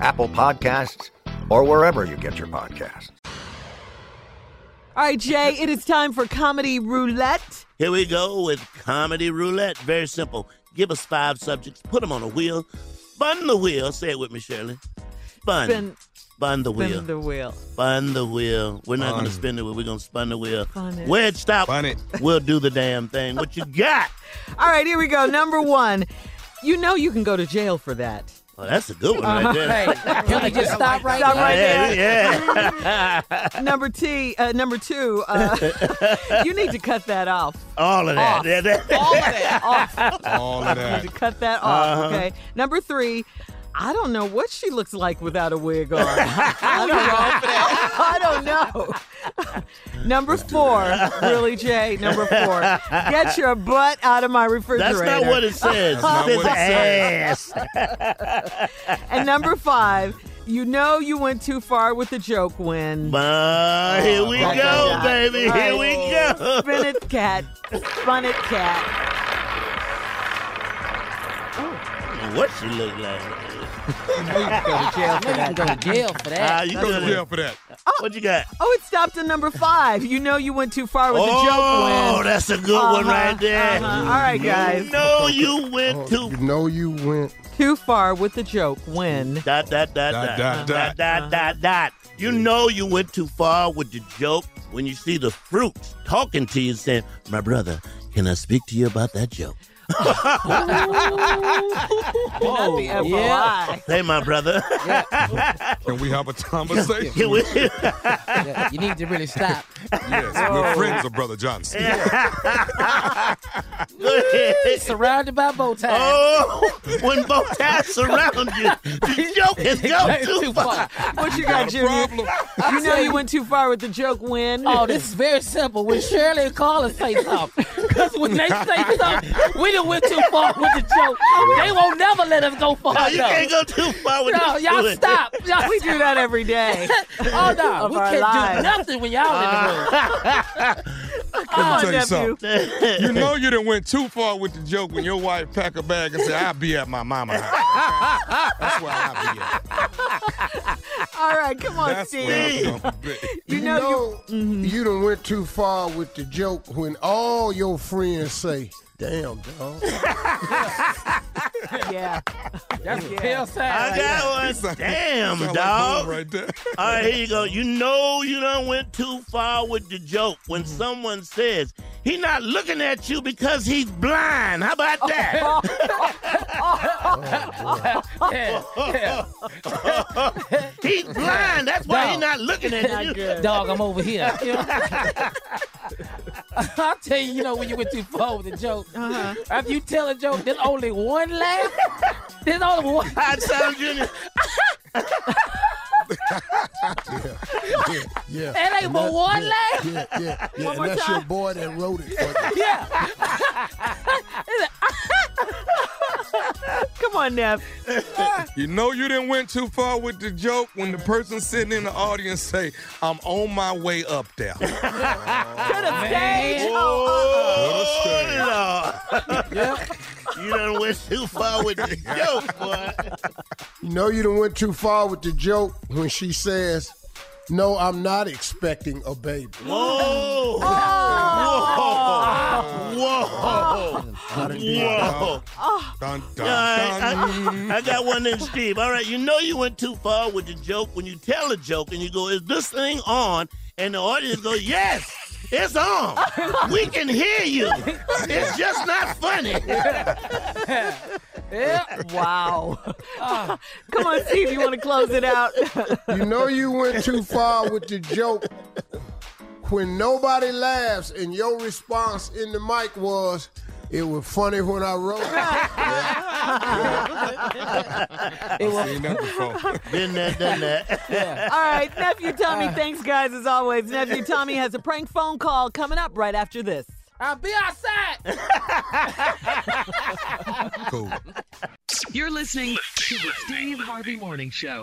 Apple Podcasts, or wherever you get your podcasts. All right, Jay, it is time for Comedy Roulette. Here we go with comedy roulette. Very simple. Give us five subjects, put them on a wheel, spun the wheel. Say it with me, Shirley. Spun. Spin, Spun the wheel. spin the wheel. Spun the wheel. We're not going to spin the wheel. We're going to spun the wheel. Spun it. Where it stop, Spun it. we'll do the damn thing. What you got? All right, here we go. Number one. You know you can go to jail for that. Oh, that's a good one right there. Hey, can we just stop right Stop there? right yeah, there. yeah. Number T, uh, number two, uh, you need to cut that off. All of that. Off. All of it off. All of that. You need to cut that off, Uh-huh. okay? Number three, I don't know what she looks like without a wig on. I don't know. Number four, really, Jay. Number four, get your butt out of my refrigerator. That's not what it says. not It what it ass. And number five, you know you went too far with the joke when. Ah, here we Oh, go, baby. God. Here we go. Spin it, cat. Spun it, cat. What she look like? You know you can go to jail for that. You go to jail for Ah, that. you Go to jail for that. What you got? Oh, it stopped at number five. You know you went too far with the oh, joke when. that's a good one Uh-huh, right there. uh-huh. All right, guys. You know you went Oh, too you know you went. Too far with the joke when. dot dot dot Dot, dot dot, dot dot. dot dot dot. You know you went too far with the joke when you see the fruit talking to you saying, "My brother, can I speak to you about that joke?" Not the FOI. yeah. Hey, my brother. Can we have a conversation? Can we- Yeah, You need to really stop. Yes, we're friends of Brother Johnson. Go ahead. Surrounded by bow ties. Oh, when both ties surround you, the joke has gone too far. What you got, Not a Junior? You know you went too far with the joke when. Oh, this is very simple. When Shirley and Carla say something, because when they say something, we done went too far with the joke. They won't never let us go far No, you enough. can't go too far with No, this y'all stop. Y'all we do that every day. Oh no, Of we can't lives. do nothing when y'all in the uh, room. I oh, tell you something. You know you done went too far with the joke when your wife pack a bag and say, I'll be at my mama's house. That's where I'll be at. All right, come on, That's Steve. You, you, know, know you, mm-hmm. you done went too far with the joke when all your friends say, damn, dog. yeah. That's Yeah. hell sad. I right got there. one. Sound- Damn, sound like dog. Boom right there. All right, here you go. You know you done went too far with the joke when mm-hmm. someone says he not looking at you because he's blind. How about that? Yeah, yeah. he's blind. That's why he's not looking at you. Dog, I'm over here. You know? I'll tell you, you know, when you went too far with the joke. Uh-huh. After you tell a joke, there's only one laugh. There's only one. Hot Sound Junior. Yeah, yeah. yeah. That ain't but one laugh. Yeah, yeah, yeah. One and more that's time. your boy that wrote it for you. Yeah. Come on, Nev. You know you didn't went too far with the joke when the person sitting in the audience say, "I'm on my way up there." To the oh, stage. Oh, Oh, oh. Lord. You done went too far with the joke, boy. You know, you done went too far with the joke when she says, "No, I'm not expecting a baby." Whoa. Oh. Whoa. Whoa. Whoa. Dun, dun, dun. I, I got one in Steve. All right, you know you went too far with the joke when you tell a joke and you go, "Is this thing on?" And the audience goes, "Yes, it's on. We can hear you. It's just not funny." wow. Ah. come on, Steve. You want to close it out? You know, you went too far with the joke when nobody laughs, and your response in the mic was, "It was funny when I wrote it." It was, Seen that before. Been there, done that. All right, nephew Tommy. Thanks, guys, as always. Nephew Tommy has a prank phone call coming up right after this. I'll be outside. Cool. You're listening to the Steve Harvey Morning Show.